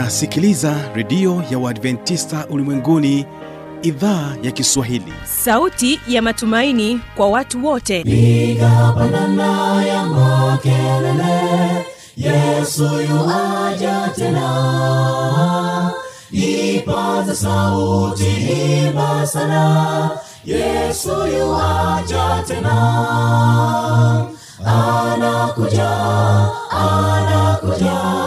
unasikiliza redio ya uadventista ulimwenguni idhaa ya kiswahili. Sauti ya matumaini kwa watu wote. Piga pandana ya makelele yesu yuaja tena. Ipaza sauti imba sana yesu yuaja tena. Anakuja anakuja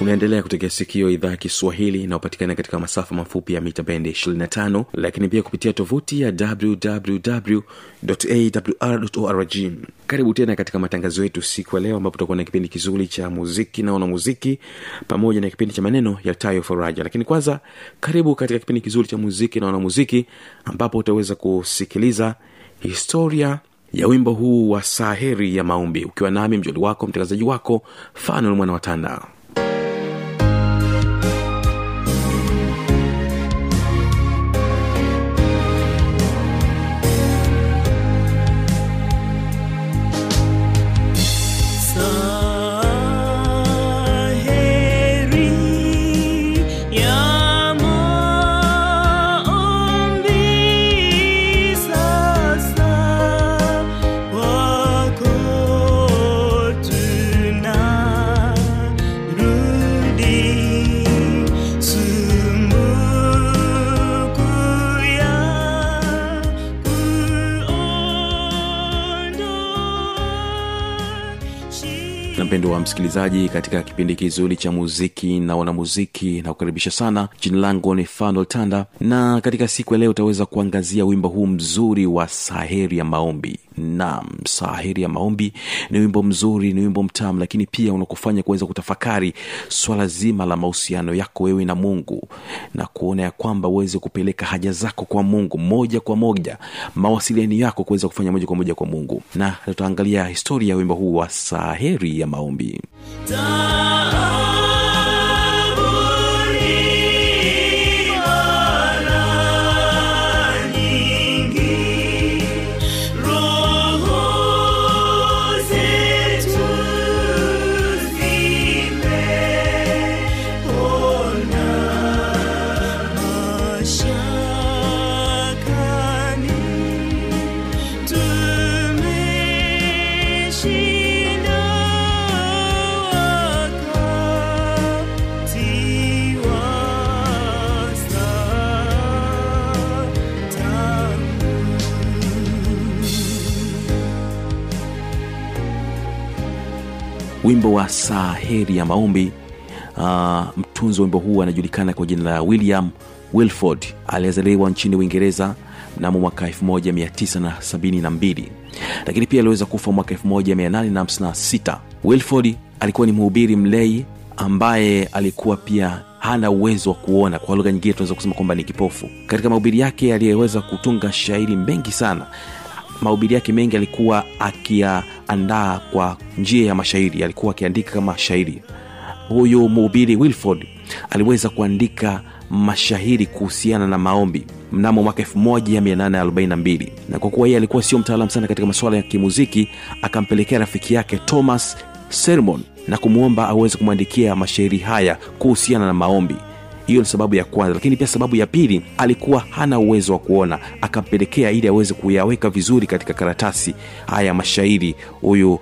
unaendelea kutegea sikio idhaa ya kiswahili inayopatikana katika masafa mafupi ya mita bendi 25 lakini pia kupitia tovuti ya wwwawrorg karibu tena katika matangazo yetu siku ya leo ambapo tutakuwa na kipindi kizuri cha muziki naona muziki pamoja na kipindi cha maneno yatayo faraja. Lakini kwanza karibu katika kipindi kizuri cha muziki naona muziki ambapo utaweza kusikiliza historia ya wimbo huu wa saheri ya maombi ukiwa nami mjoli wako mtangazaji wako fanul mwana watanda msikilizaji katika kipindi kizuri cha muziki na wanamuziki na kukaribisha sana. Jina langu ni fanuel tanda na katika siku ya leo utaweza kuangazia wimbo huu mzuri wa saheri ya maombi naam saheri ya maombi ni wimbo mzuri ni wimbo mtamu lakini pia unakufanya kuweza kutafakari swala zima la mahusiano yako wewe na mungu na kuona ya kwamba uweze kupeleka haja zako kwa mungu moja kwa moja mawasiliano yako kuweza kufanya moja kwa moja kwa mungu. Na tutaangalia historia ya wimbo huu wa saheri ya maombi. Tumeshinda wimbo wa saheri ya maombi. Uh, mtunzi wa wimbo huu anajulikana kwa jina la william wilford aliyezaliwa nchini uingereza mnamo mwaka 1972 lakini pia aliweza kufa mwaka 1856 wilford alikuwa ni mhubiri mlei ambaye alikuwa pia hana uwezo wa kuona. Kwa lugha nyingine tunaweza kusema kwamba ni kipofu. Katika mahubiri yake aliyeweza kutunga shairi mengi sana mahubiri yake mengi alikuwa akiyaandaa kwa njia ya mashairi alikuwa akiandika kama shairi. Huyu mhubiri wilford aliweza kuandika mashahiri kuhusiana na maombi mnamo mwaka 1842 na kwa kuwa yeye alikuwa sio mtaalam sana katika masuala ya kimuziki akampelekea rafiki yake thomas sermon na kumwomba aweze kumwandikia mashairi haya kuhusiana na maombi hiyo ni sababu ya kwanza lakini pia sababu ya pili alikuwa hana uwezo wa kuona. Akampelekea ili aweze kuyaweka vizuri katika karatasi. Haya mashairi huyu uh,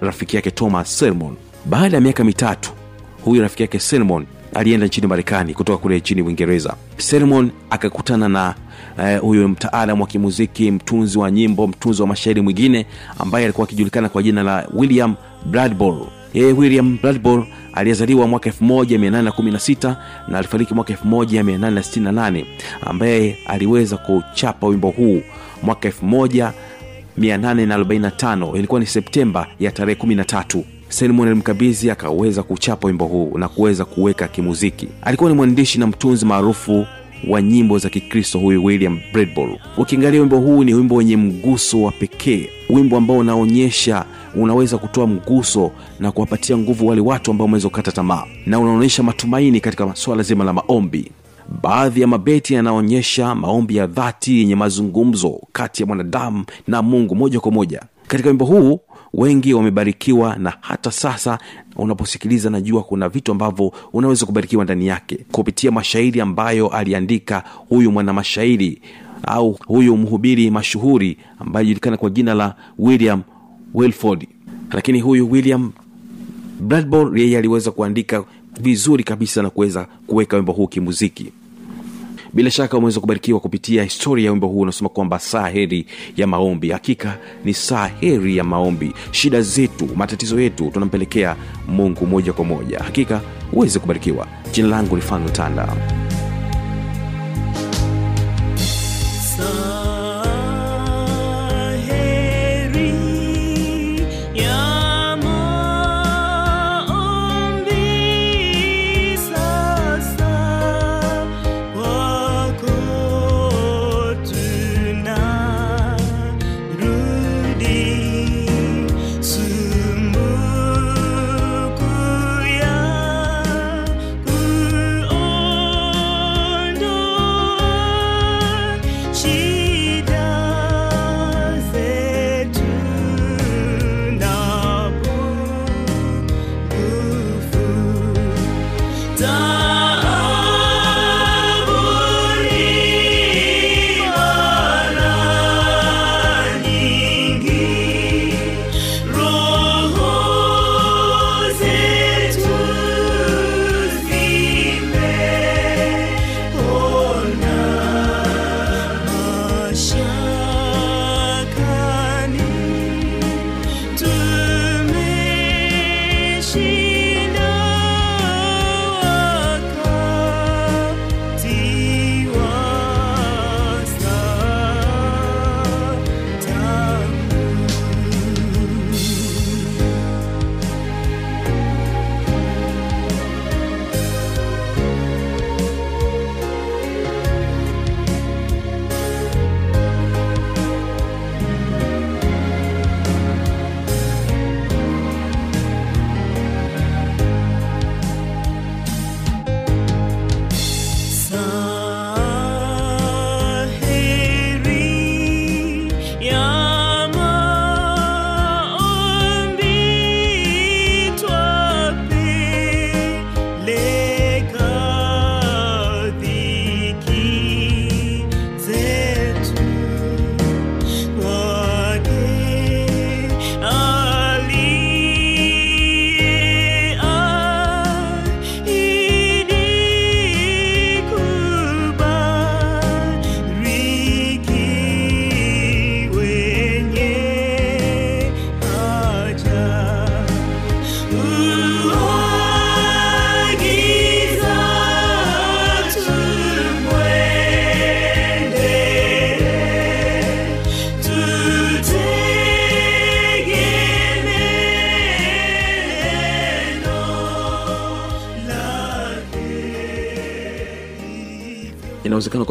rafiki yake thomas Selmon. baada ya miaka mitatu huyu rafiki yake Selmon alienda nchini marekani kutoka kule nchini uingereza. Selmon akakutana na uh, huyu mtaalam wa kimuziki mtunzi wa nyimbo mtunzi wa mashairi mwingine ambaye alikuwa akijulikana kwa jina la william bradbor yeye william bradbor aliyezaliwa mwaka 1816 na alifariki mwaka 1868 ambaye aliweza kuchapa wimbo huu mwaka 1845 ilikuwa ni septemba ya tarehe 13 Simon alimkabidhi akaweza kuchapa wimbo huu na kuweza kuweka kimuziki. Alikuwa ni mwandishi na mtunzi maarufu wa nyimbo za Kikristo huyu William Bradbury. Ukiangalia wimbo huu ni wimbo wenye mguso wa pekee, wimbo ambao unaonyesha unaweza kutoa mguso na kuwapatia nguvu wale watu ambao wameweza kukata tamaa, na unaonyesha matumaini katika swala zima la maombi. Baadhi ya mabeti yanaonyesha maombi ya dhati yenye mazungumzo kati ya mwanadamu na Mungu moja kwa moja. Katika wimbo huu wengi wamebarikiwa, na hata sasa unaposikiliza, najua kuna vitu ambavyo unaweza kubarikiwa ndani yake kupitia mashairi ambayo aliandika huyu mwanamashairi au huyu mhubiri mashuhuri ambaye anajulikana kwa jina la William Wilford. Lakini huyu William Bradbury yeye aliweza kuandika vizuri kabisa na kuweza kuweka wimbo huu kimuziki. Bila shaka umeweza kubarikiwa kupitia historia ya wimbo huu unasema kwamba saa heri ya maombi. Hakika ni saa heri ya maombi. Shida zetu, matatizo yetu tunampelekea Mungu moja kwa moja. Hakika uweze kubarikiwa. Jina langu ni Fano.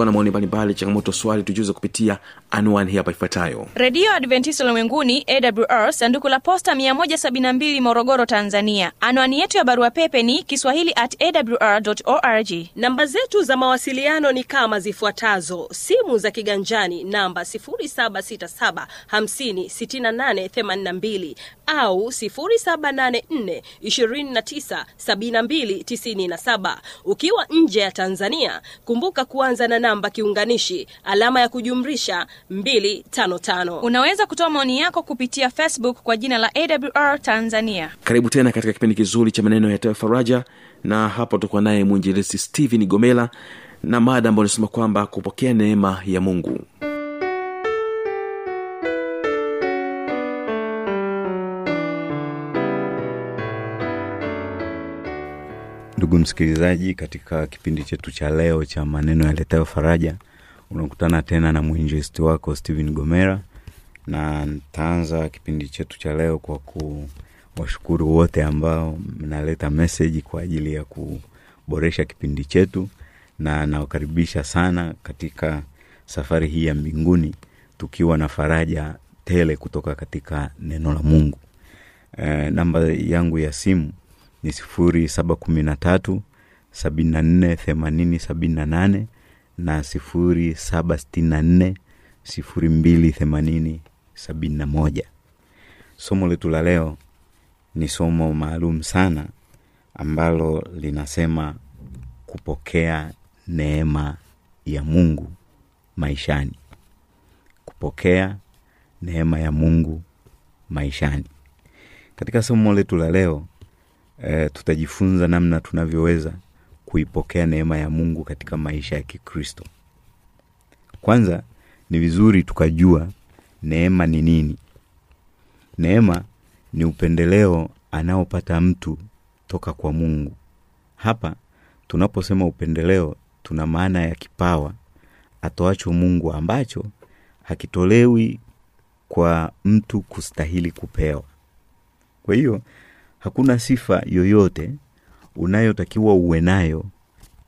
Na maoni mbalimbali, changamoto, swali, tujuze kupitia anwani hii hapa ifuatayo. redio adventista ulimwenguni awr sanduku la posta 172 morogoro tanzania. Anwani yetu ya barua pepe ni kiswahili at awr org. Namba zetu za mawasiliano ni kama zifuatazo. Simu za kiganjani namba 767 au 784 ukiwa nje ya tanzania kumbuka kuanza na namba kiunganishi alama ya kujumrisha 255 unaweza kutoa maoni yako kupitia facebook kwa jina la awr tanzania Karibu tena katika kipindi kizuri cha maneno ya Tayo Faraja, na hapa tutakuwa naye mwinjilisi Stephen Gomela na mada ambayo inasema kwamba kupokea neema ya Mungu. Ndugu msikilizaji katika kipindi chetu cha leo cha maneno yaletayo faraja unakutana tena na mwinjesti wako stephen gomera na ntaanza kipindi chetu cha leo kwa washukuru wote ambao mnaleta meseji kwa ajili ya kuboresha kipindi chetu na nawakaribisha sana katika safari hii ya mbinguni tukiwa na faraja tele kutoka katika neno la mungu. E, namba yangu ya simu ni sifuri saba kumi na tatu sabini na nne themanini sabini na nane na sifuri saba sitini na nne sifuri mbili themanini sabini na moja. Somo letu la leo ni somo maalum sana ambalo linasema kupokea neema ya mungu maishani. Kupokea neema ya mungu maishani. Katika somo letu la leo e, tutajifunza namna tunavyoweza kuipokea neema ya mungu katika maisha ya kikristo. Kwanza ni vizuri tukajua neema ni nini. Neema ni upendeleo anaopata mtu toka kwa mungu. Hapa tunaposema upendeleo tuna maana ya kipawa atoacho mungu ambacho hakitolewi kwa mtu kustahili kupewa. Kwa hiyo hakuna sifa yoyote unayotakiwa uwe nayo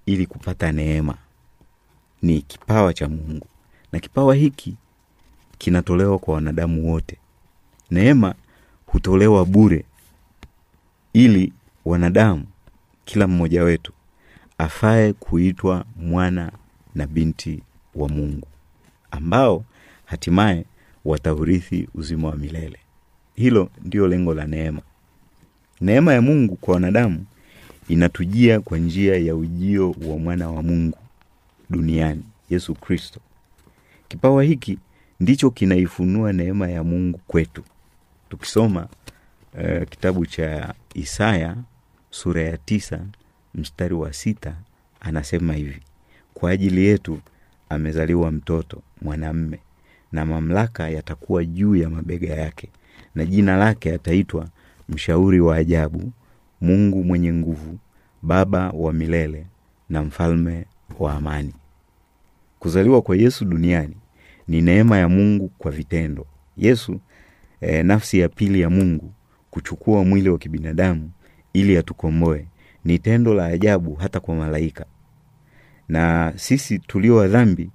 ili kupata neema. Ni kipawa cha mungu. Na kipawa hiki kinatolewa kwa wanadamu wote. Neema hutolewa bure ili wanadamu kila mmoja wetu afae kuitwa mwana na binti wa mungu ambao hatimaye wataurithi uzima wa milele. Hilo ndio lengo la neema neema ya mungu kwa wanadamu inatujia kwa njia ya ujio wa mwana wa mungu duniani yesu kristo. Kipawa hiki ndicho kinaifunua neema ya mungu kwetu. Tukisoma uh, kitabu cha isaya sura ya tisa mstari wa sita anasema hivi kwa ajili yetu amezaliwa mtoto mwanamme na mamlaka yatakuwa juu ya mabega yake na jina lake ataitwa mshauri wa ajabu mungu mwenye nguvu baba wa milele na mfalme wa amani. Kuzaliwa kwa yesu duniani ni neema ya mungu kwa vitendo. Yesu e, nafsi ya pili ya mungu kuchukua mwili wa kibinadamu ili atukomboe ni tendo la ajabu hata kwa malaika. Na sisi tulio wa dhambi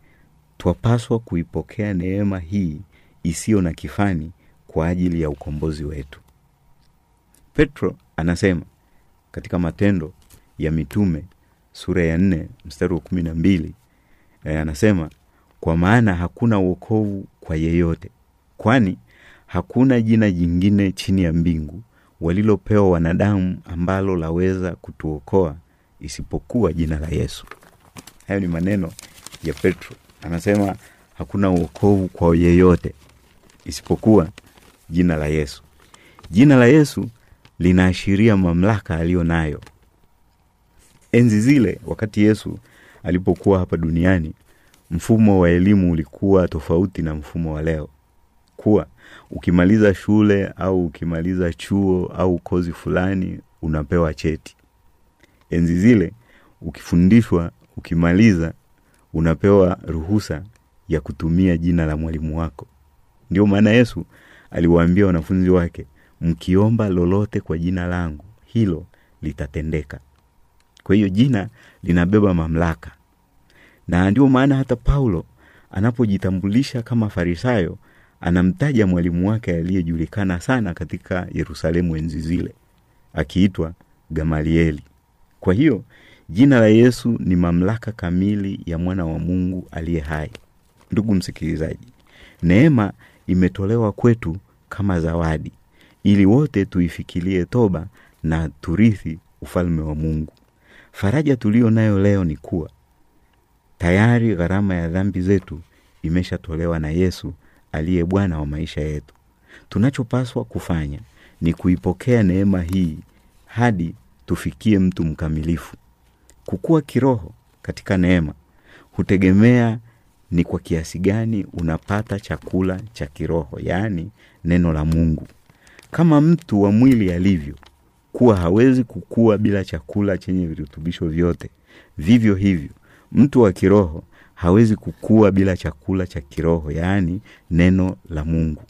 twapaswa kuipokea neema hii isiyo na kifani kwa ajili ya ukombozi wetu petro anasema katika matendo ya mitume sura ya nne mstari wa kumi na mbili e, anasema kwa maana hakuna uokovu kwa yeyote kwani hakuna jina jingine chini ya mbingu walilopewa wanadamu ambalo laweza kutuokoa isipokuwa jina la yesu. Hayo ni maneno ya petro. Anasema hakuna uokovu kwa yeyote isipokuwa jina la yesu. Jina la yesu linaashiria mamlaka aliyo nayo. Enzi zile wakati yesu alipokuwa hapa duniani mfumo wa elimu ulikuwa tofauti na mfumo wa leo. Kuwa ukimaliza shule au ukimaliza chuo au kozi fulani unapewa cheti. Enzi zile ukifundishwa ukimaliza unapewa ruhusa ya kutumia jina la mwalimu wako. Ndio maana yesu aliwaambia wanafunzi wake mkiomba lolote kwa jina langu hilo litatendeka. Kwa hiyo jina linabeba mamlaka. Na ndio maana hata paulo anapojitambulisha kama farisayo anamtaja mwalimu wake aliyejulikana sana katika yerusalemu enzi zile akiitwa gamalieli. Kwa hiyo jina la yesu ni mamlaka kamili ya mwana wa mungu aliye hai. Ndugu msikilizaji neema imetolewa kwetu kama zawadi ili wote tuifikilie toba na turithi ufalme wa mungu. Faraja tuliyo nayo leo ni kuwa tayari gharama ya dhambi zetu imeshatolewa na yesu aliye bwana wa maisha yetu. Tunachopaswa kufanya ni kuipokea neema hii hadi tufikie mtu mkamilifu. Kukua kiroho katika neema hutegemea ni kwa kiasi gani unapata chakula cha kiroho yaani neno la mungu kama mtu wa mwili alivyo kuwa hawezi kukua bila chakula chenye virutubisho vyote vivyo hivyo mtu wa kiroho hawezi kukua bila chakula cha kiroho yaani neno la mungu.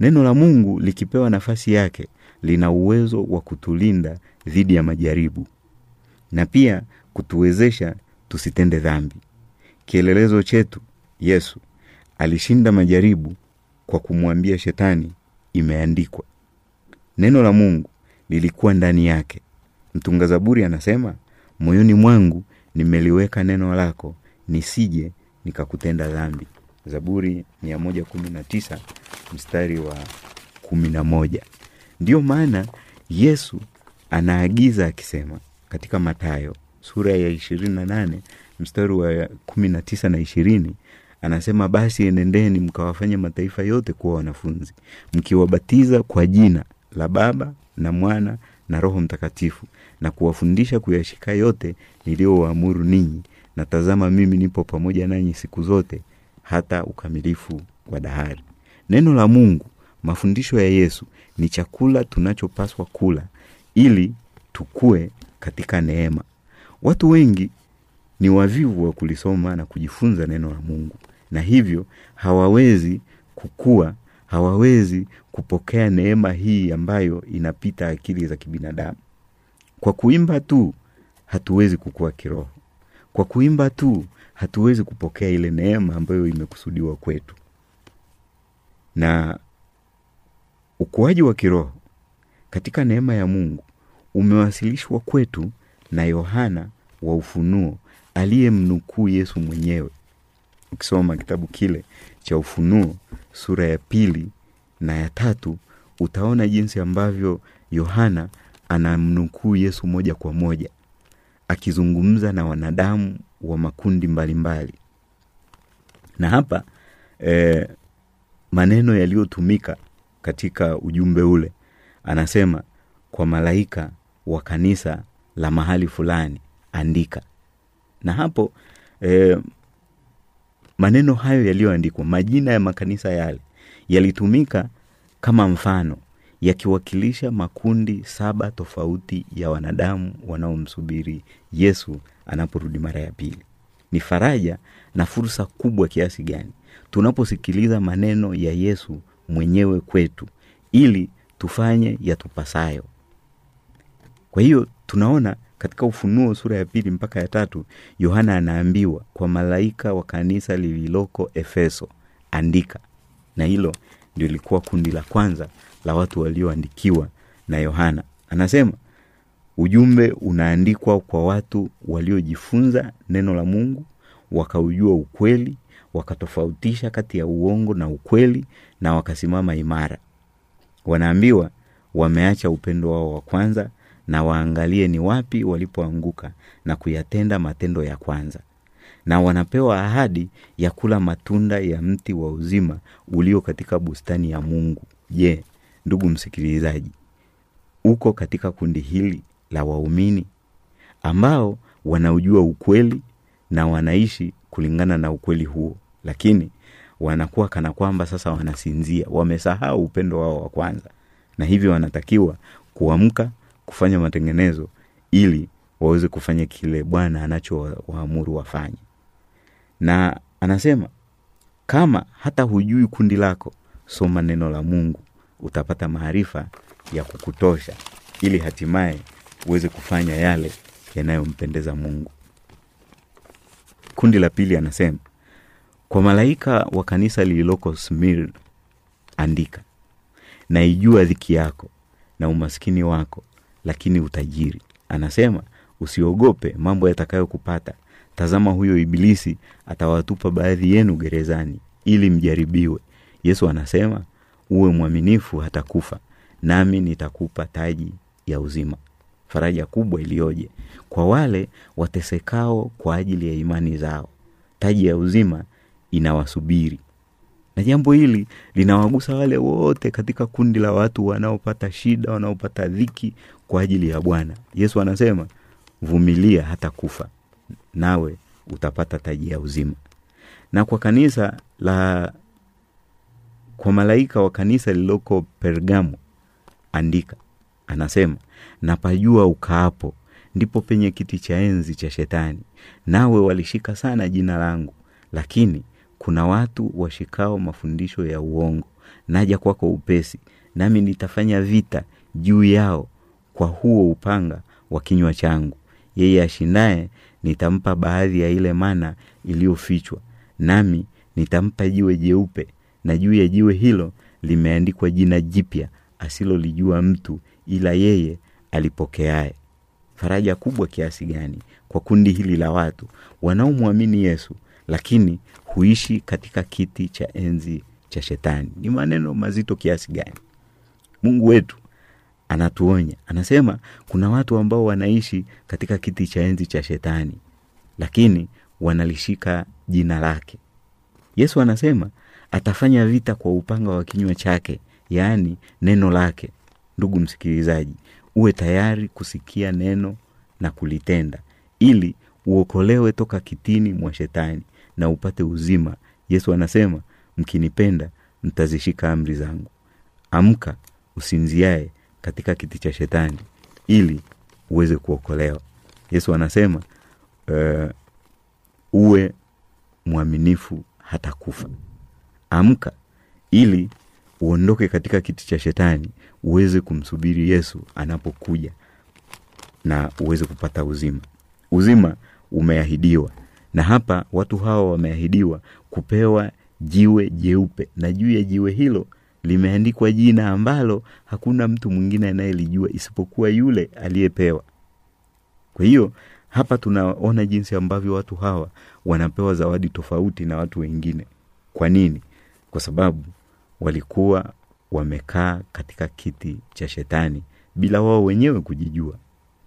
Neno la mungu likipewa nafasi yake lina uwezo wa kutulinda dhidi ya majaribu na pia kutuwezesha tusitende dhambi. Kielelezo chetu yesu alishinda majaribu kwa kumwambia shetani imeandikwa neno la mungu lilikuwa ndani yake. Mtunga zaburi anasema moyoni mwangu nimeliweka neno lako nisije nikakutenda dhambi. Zaburi 119 mstari wa 11 ndiyo maana yesu anaagiza akisema katika matayo sura ya 28 mstari wa 19 na 20 anasema basi enendeni mkawafanya mataifa yote kuwa wanafunzi mkiwabatiza kwa jina la baba na mwana na roho mtakatifu na kuwafundisha kuyashika yote niliyowaamuru ninyi. Na tazama mimi nipo pamoja nanyi siku zote hata ukamilifu wa dahari. Neno la mungu mafundisho ya yesu ni chakula tunachopaswa kula ili tukue katika neema. Watu wengi ni wavivu wa kulisoma na kujifunza neno la mungu na hivyo hawawezi kukua hawawezi kupokea neema hii ambayo inapita akili za kibinadamu. Kwa kuimba tu hatuwezi kukua kiroho. Kwa kuimba tu hatuwezi kupokea ile neema ambayo imekusudiwa kwetu. Na ukuaji wa kiroho katika neema ya mungu umewasilishwa kwetu na yohana wa ufunuo aliyemnukuu yesu mwenyewe. Ukisoma kitabu kile cha ufunuo sura ya pili na ya tatu utaona jinsi ambavyo yohana anamnukuu yesu moja kwa moja akizungumza na wanadamu wa makundi mbalimbali mbali. na hapa eh, maneno yaliyotumika katika ujumbe ule anasema kwa malaika wa kanisa la mahali fulani andika na hapo eh, maneno hayo yaliyoandikwa majina ya makanisa yale yalitumika kama mfano yakiwakilisha makundi saba tofauti ya wanadamu wanaomsubiri yesu anaporudi mara ya pili. Ni faraja na fursa kubwa kiasi gani tunaposikiliza maneno ya yesu mwenyewe kwetu ili tufanye yatupasayo. Kwa hiyo tunaona katika ufunuo sura ya pili mpaka ya tatu yohana anaambiwa kwa malaika wa kanisa lililoko efeso andika. Na hilo ndio ilikuwa kundi la kwanza la watu walioandikiwa na yohana. Anasema ujumbe unaandikwa kwa watu waliojifunza neno la mungu wakaujua ukweli wakatofautisha kati ya uongo na ukweli na wakasimama imara. Wanaambiwa wameacha upendo wao wa kwanza na waangalie ni wapi walipoanguka na kuyatenda matendo ya kwanza. Na wanapewa ahadi ya kula matunda ya mti wa uzima ulio katika bustani ya mungu. Je ndugu msikilizaji uko katika kundi hili la waumini ambao wanaujua ukweli na wanaishi kulingana na ukweli huo? Lakini wanakuwa kana kwamba sasa wanasinzia wamesahau upendo wao wa kwanza. Na hivyo wanatakiwa kuamka kufanya matengenezo ili waweze kufanya kile bwana anachowaamuru wafanye. Na anasema kama hata hujui kundi lako soma neno la mungu utapata maarifa ya kukutosha ili hatimaye uweze kufanya yale yanayompendeza mungu. Kundi la pili anasema kwa malaika wa kanisa lililoko smir andika naijua dhiki yako na umaskini wako lakini utajiri. Anasema usiogope mambo yatakayokupata. Tazama huyo ibilisi atawatupa baadhi yenu gerezani ili mjaribiwe. Yesu anasema uwe mwaminifu hata kufa nami nitakupa taji ya uzima. Faraja kubwa iliyoje! Kwa wale watesekao kwa ajili ya imani zao taji ya uzima inawasubiri na jambo hili linawagusa wale wote katika kundi la watu wanaopata shida wanaopata dhiki kwa ajili ya bwana. Yesu anasema vumilia hata kufa nawe utapata taji ya uzima. Na kwa kanisa la kwa malaika wa kanisa lililoko pergamo andika anasema napajua ukaapo ndipo penye kiti cha enzi cha shetani. Nawe walishika sana jina langu lakini kuna watu washikao mafundisho ya uongo. Naja kwako upesi nami nitafanya vita juu yao kwa huo upanga wa kinywa changu. Yeye ashindaye nitampa baadhi ya ile mana iliyofichwa. Nami nitampa jiwe jeupe na juu ya jiwe hilo limeandikwa jina jipya asilolijua mtu ila yeye alipokeaye. Faraja kubwa kiasi gani kwa kundi hili la watu. Wanaomwamini yesu lakini huishi katika kiti cha enzi cha shetani. Ni maneno mazito kiasi gani? Mungu wetu anatuonya. Anasema kuna watu ambao wanaishi katika kiti cha enzi cha shetani lakini wanalishika jina lake. Yesu anasema atafanya vita kwa upanga wa kinywa chake yaani neno lake. Ndugu msikilizaji uwe tayari kusikia neno na kulitenda ili uokolewe toka kitini mwa shetani na upate uzima. Yesu anasema mkinipenda mtazishika amri zangu. Amka usinziae katika kiti cha shetani ili uweze kuokolewa. Yesu anasema uh, uwe mwaminifu hata kufa amka ili uondoke katika kiti cha shetani uweze kumsubiri yesu anapokuja na uweze kupata uzima. Uzima umeahidiwa na hapa watu hawa wameahidiwa kupewa jiwe jeupe. Na juu ya jiwe hilo limeandikwa jina ambalo hakuna mtu mwingine anayelijua isipokuwa yule aliyepewa. Kwa hiyo hapa tunaona jinsi ambavyo watu hawa wanapewa zawadi tofauti na watu wengine. Kwa nini? Kwa sababu walikuwa wamekaa katika kiti cha shetani bila wao wenyewe kujijua.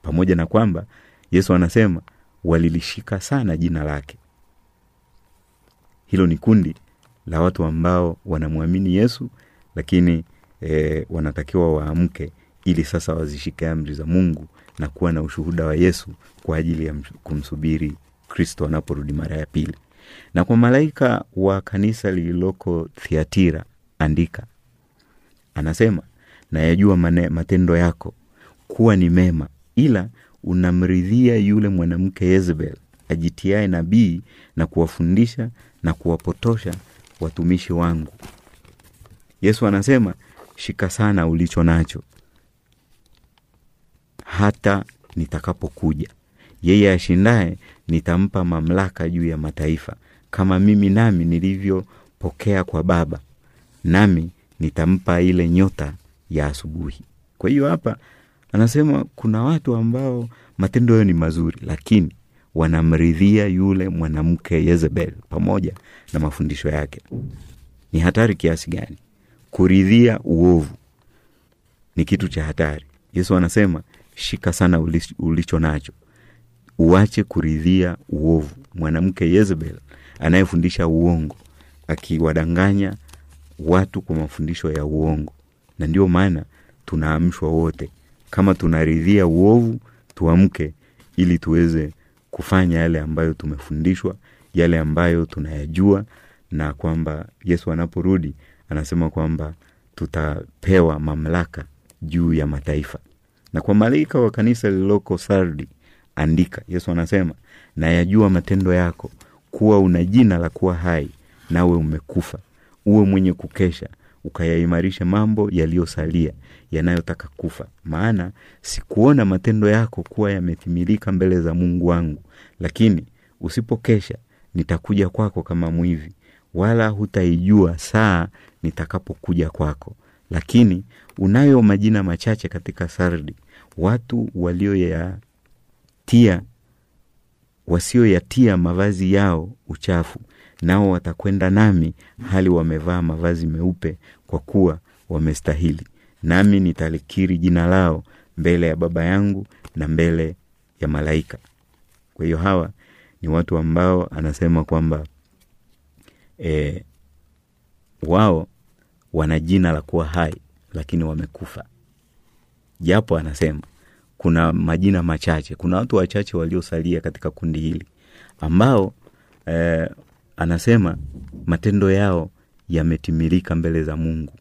Pamoja na kwamba yesu anasema walilishika sana jina lake. Hilo ni kundi la watu ambao wanamwamini yesu lakini e, wanatakiwa waamke ili sasa wazishike amri za mungu na kuwa na ushuhuda wa yesu kwa ajili ya kumsubiri kristo anaporudi mara ya pili. Na kwa malaika wa kanisa lililoko thiatira andika anasema nayajua matendo yako kuwa ni mema ila unamridhia yule mwanamke yezebel ajitiae nabii na kuwafundisha na kuwapotosha watumishi wangu. Yesu anasema shika sana ulicho nacho hata nitakapokuja. Yeye ashindaye nitampa mamlaka juu ya mataifa kama mimi nami nilivyopokea kwa baba nami nitampa ile nyota ya asubuhi. Kwa hiyo hapa anasema kuna watu ambao matendo hayo ni mazuri lakini wanamridhia yule mwanamke yezebel pamoja na mafundisho yake. Ni hatari kiasi gani? Kuridhia uovu ni kitu cha hatari. Yesu anasema shika sana ulicho nacho. Uache kuridhia uovu. Mwanamke yezebel anayefundisha uongo akiwadanganya watu kwa mafundisho ya uongo. Na ndio maana tunaamshwa wote kama tunaridhia uovu tuamke ili tuweze kufanya yale ambayo tumefundishwa yale ambayo tunayajua na kwamba yesu anaporudi anasema kwamba tutapewa mamlaka juu ya mataifa. Na kwa malaika wa kanisa lililoko sardi andika yesu anasema nayajua matendo yako kuwa una jina la kuwa hai nawe umekufa uwe mwenye kukesha ukayaimarisha mambo yaliyosalia yanayotaka kufa. Maana sikuona matendo yako kuwa yametimilika mbele za mungu wangu. Lakini usipokesha nitakuja kwako kama mwivi wala hutaijua saa nitakapokuja kwako. Lakini unayo majina machache katika sardi. Watu walioyatia wasioyatia mavazi yao uchafu nao watakwenda nami hali wamevaa mavazi meupe kwa kuwa wamestahili. Nami nitalikiri jina lao mbele ya baba yangu na mbele ya malaika. Kwa hiyo hawa ni watu ambao anasema kwamba e, wao wana jina la kuwa hai lakini wamekufa. Japo anasema kuna majina machache kuna watu wachache waliosalia katika kundi hili ambao e, anasema matendo yao yametimilika mbele za mungu.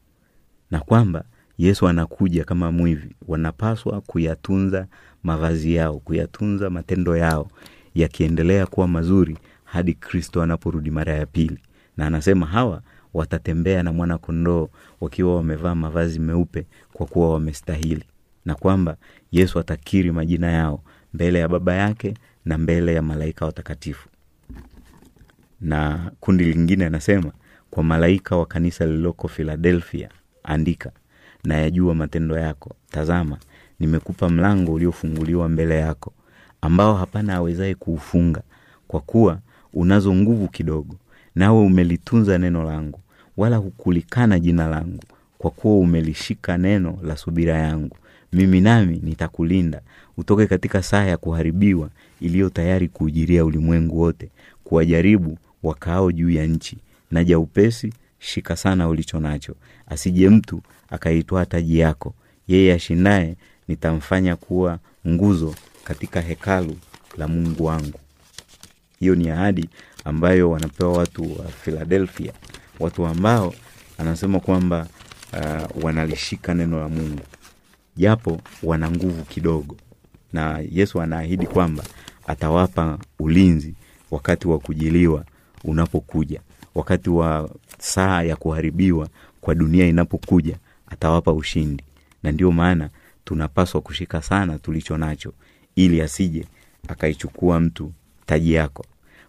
Na kwamba yesu anakuja kama mwivi. Wanapaswa kuyatunza mavazi yao kuyatunza matendo yao yakiendelea kuwa mazuri hadi kristo anaporudi mara ya pili. Na anasema hawa watatembea na mwana kondoo wakiwa wamevaa mavazi meupe kwa kuwa wamestahili. Na kwamba yesu atakiri majina yao mbele ya baba yake na mbele ya malaika watakatifu. Na kundi lingine anasema kwa malaika wa kanisa lililoko filadelfia andika nayajua matendo yako. Tazama nimekupa mlango uliofunguliwa mbele yako ambao hapana awezaye kuufunga kwa kuwa unazo nguvu kidogo nawe umelitunza neno langu wala hukulikana jina langu kwa kuwa umelishika neno la subira yangu. Mimi nami nitakulinda utoke katika saa ya kuharibiwa iliyo tayari kuujiria ulimwengu wote kuwajaribu wakaao juu ya nchi naja upesi shika sana ulicho nacho. Asije mtu akaitwaa taji yako. Yeye ashindaye nitamfanya kuwa nguzo katika hekalu la mungu wangu. Hiyo ni ahadi ambayo wanapewa watu wa philadelphia. Watu ambao anasema kwamba uh, wanalishika neno la mungu. Japo wana nguvu kidogo. Na yesu anaahidi kwamba atawapa ulinzi wakati wa kujiliwa unapokuja wakati wa saa ya kuharibiwa kwa dunia inapokuja atawapa ushindi. Na ndio maana tunapaswa kushika sana tulicho nacho ili asije akaichukua mtu taji yako.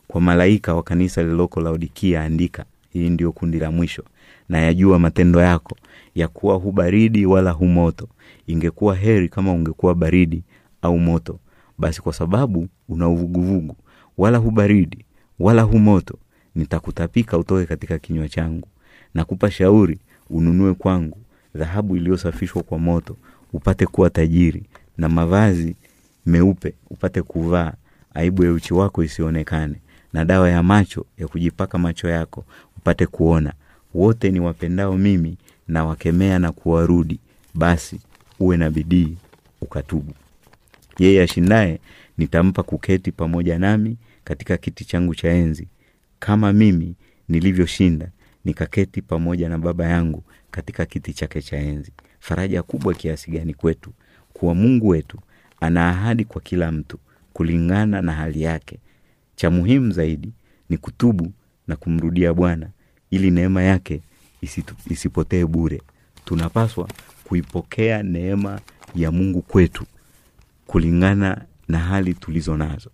Kwa malaika wa kanisa lililoko laodikia andika hii ndio kundi la mwisho na yajua matendo yako ya kuwa hu baridi wala hu moto. Ingekuwa heri kama ungekuwa baridi au moto. Basi kwa sababu una uvuguvugu wala hu baridi wala hu moto nitakutapika utoke katika kinywa changu. Nakupa shauri ununue kwangu. Dhahabu iliyosafishwa kwa moto upate kuwa tajiri. Na mavazi meupe upate kuvaa. Aibu ya uchi wako isionekane. Na dawa ya macho ya kujipaka macho yako upate kuona. Wote ni wapendao mimi na wakemea na kuwarudi. Basi uwe na bidii ukatubu. Yeye ashindaye nitampa kuketi pamoja nami katika kiti changu cha enzi kama mimi nilivyoshinda nikaketi pamoja na baba yangu katika kiti chake cha enzi. Faraja kubwa kiasi gani kwetu kuwa mungu wetu ana ahadi kwa kila mtu kulingana na hali yake. Cha muhimu zaidi ni kutubu na kumrudia bwana ili neema yake isipotee bure. Tunapaswa kuipokea neema ya mungu kwetu kulingana na hali tulizo nazo.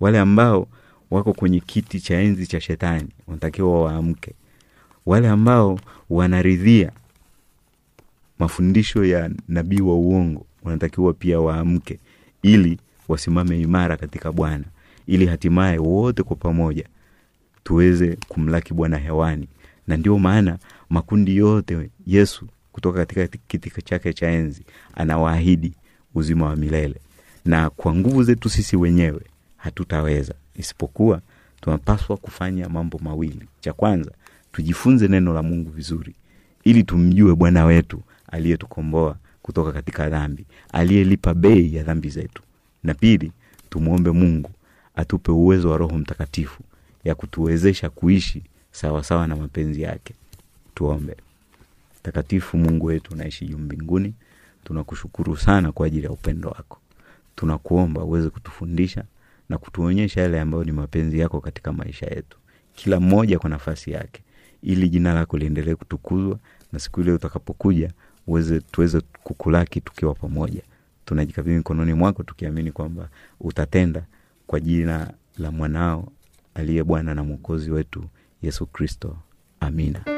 Wale ambao wako kwenye kiti cha enzi cha shetani wanatakiwa waamke. Wale ambao wanaridhia mafundisho ya nabii wa uongo wanatakiwa pia waamke ili wasimame imara katika bwana ili hatimaye wote kwa pamoja tuweze kumlaki bwana hewani. Na ndio maana makundi yote yesu kutoka katika kiti chake cha enzi anawaahidi uzima wa milele. Na kwa nguvu zetu sisi wenyewe hatutaweza isipokuwa tunapaswa kufanya mambo mawili. Cha kwanza tujifunze neno la mungu vizuri ili tumjue bwana wetu aliyetukomboa kutoka katika dhambi aliyelipa bei ya dhambi zetu. Na pili tumwombe mungu atupe uwezo wa roho mtakatifu ya kutuwezesha kuishi sawasawa sawa na mapenzi yake. Tuombe. Mtakatifu mungu wetu unaishi juu mbinguni tunakushukuru sana kwa ajili ya upendo wako. Tunakuomba uweze kutufundisha na kutuonyesha yale ambayo ni mapenzi yako katika maisha yetu. Kila mmoja kwa nafasi yake ili jina lako liendelee kutukuzwa na siku ile utakapokuja uweze tuweze kukulaki tukiwa pamoja. Tunajikabidhi mikononi mwako tukiamini kwamba utatenda kwa jina la mwanao aliye bwana na mwokozi wetu yesu kristo. Amina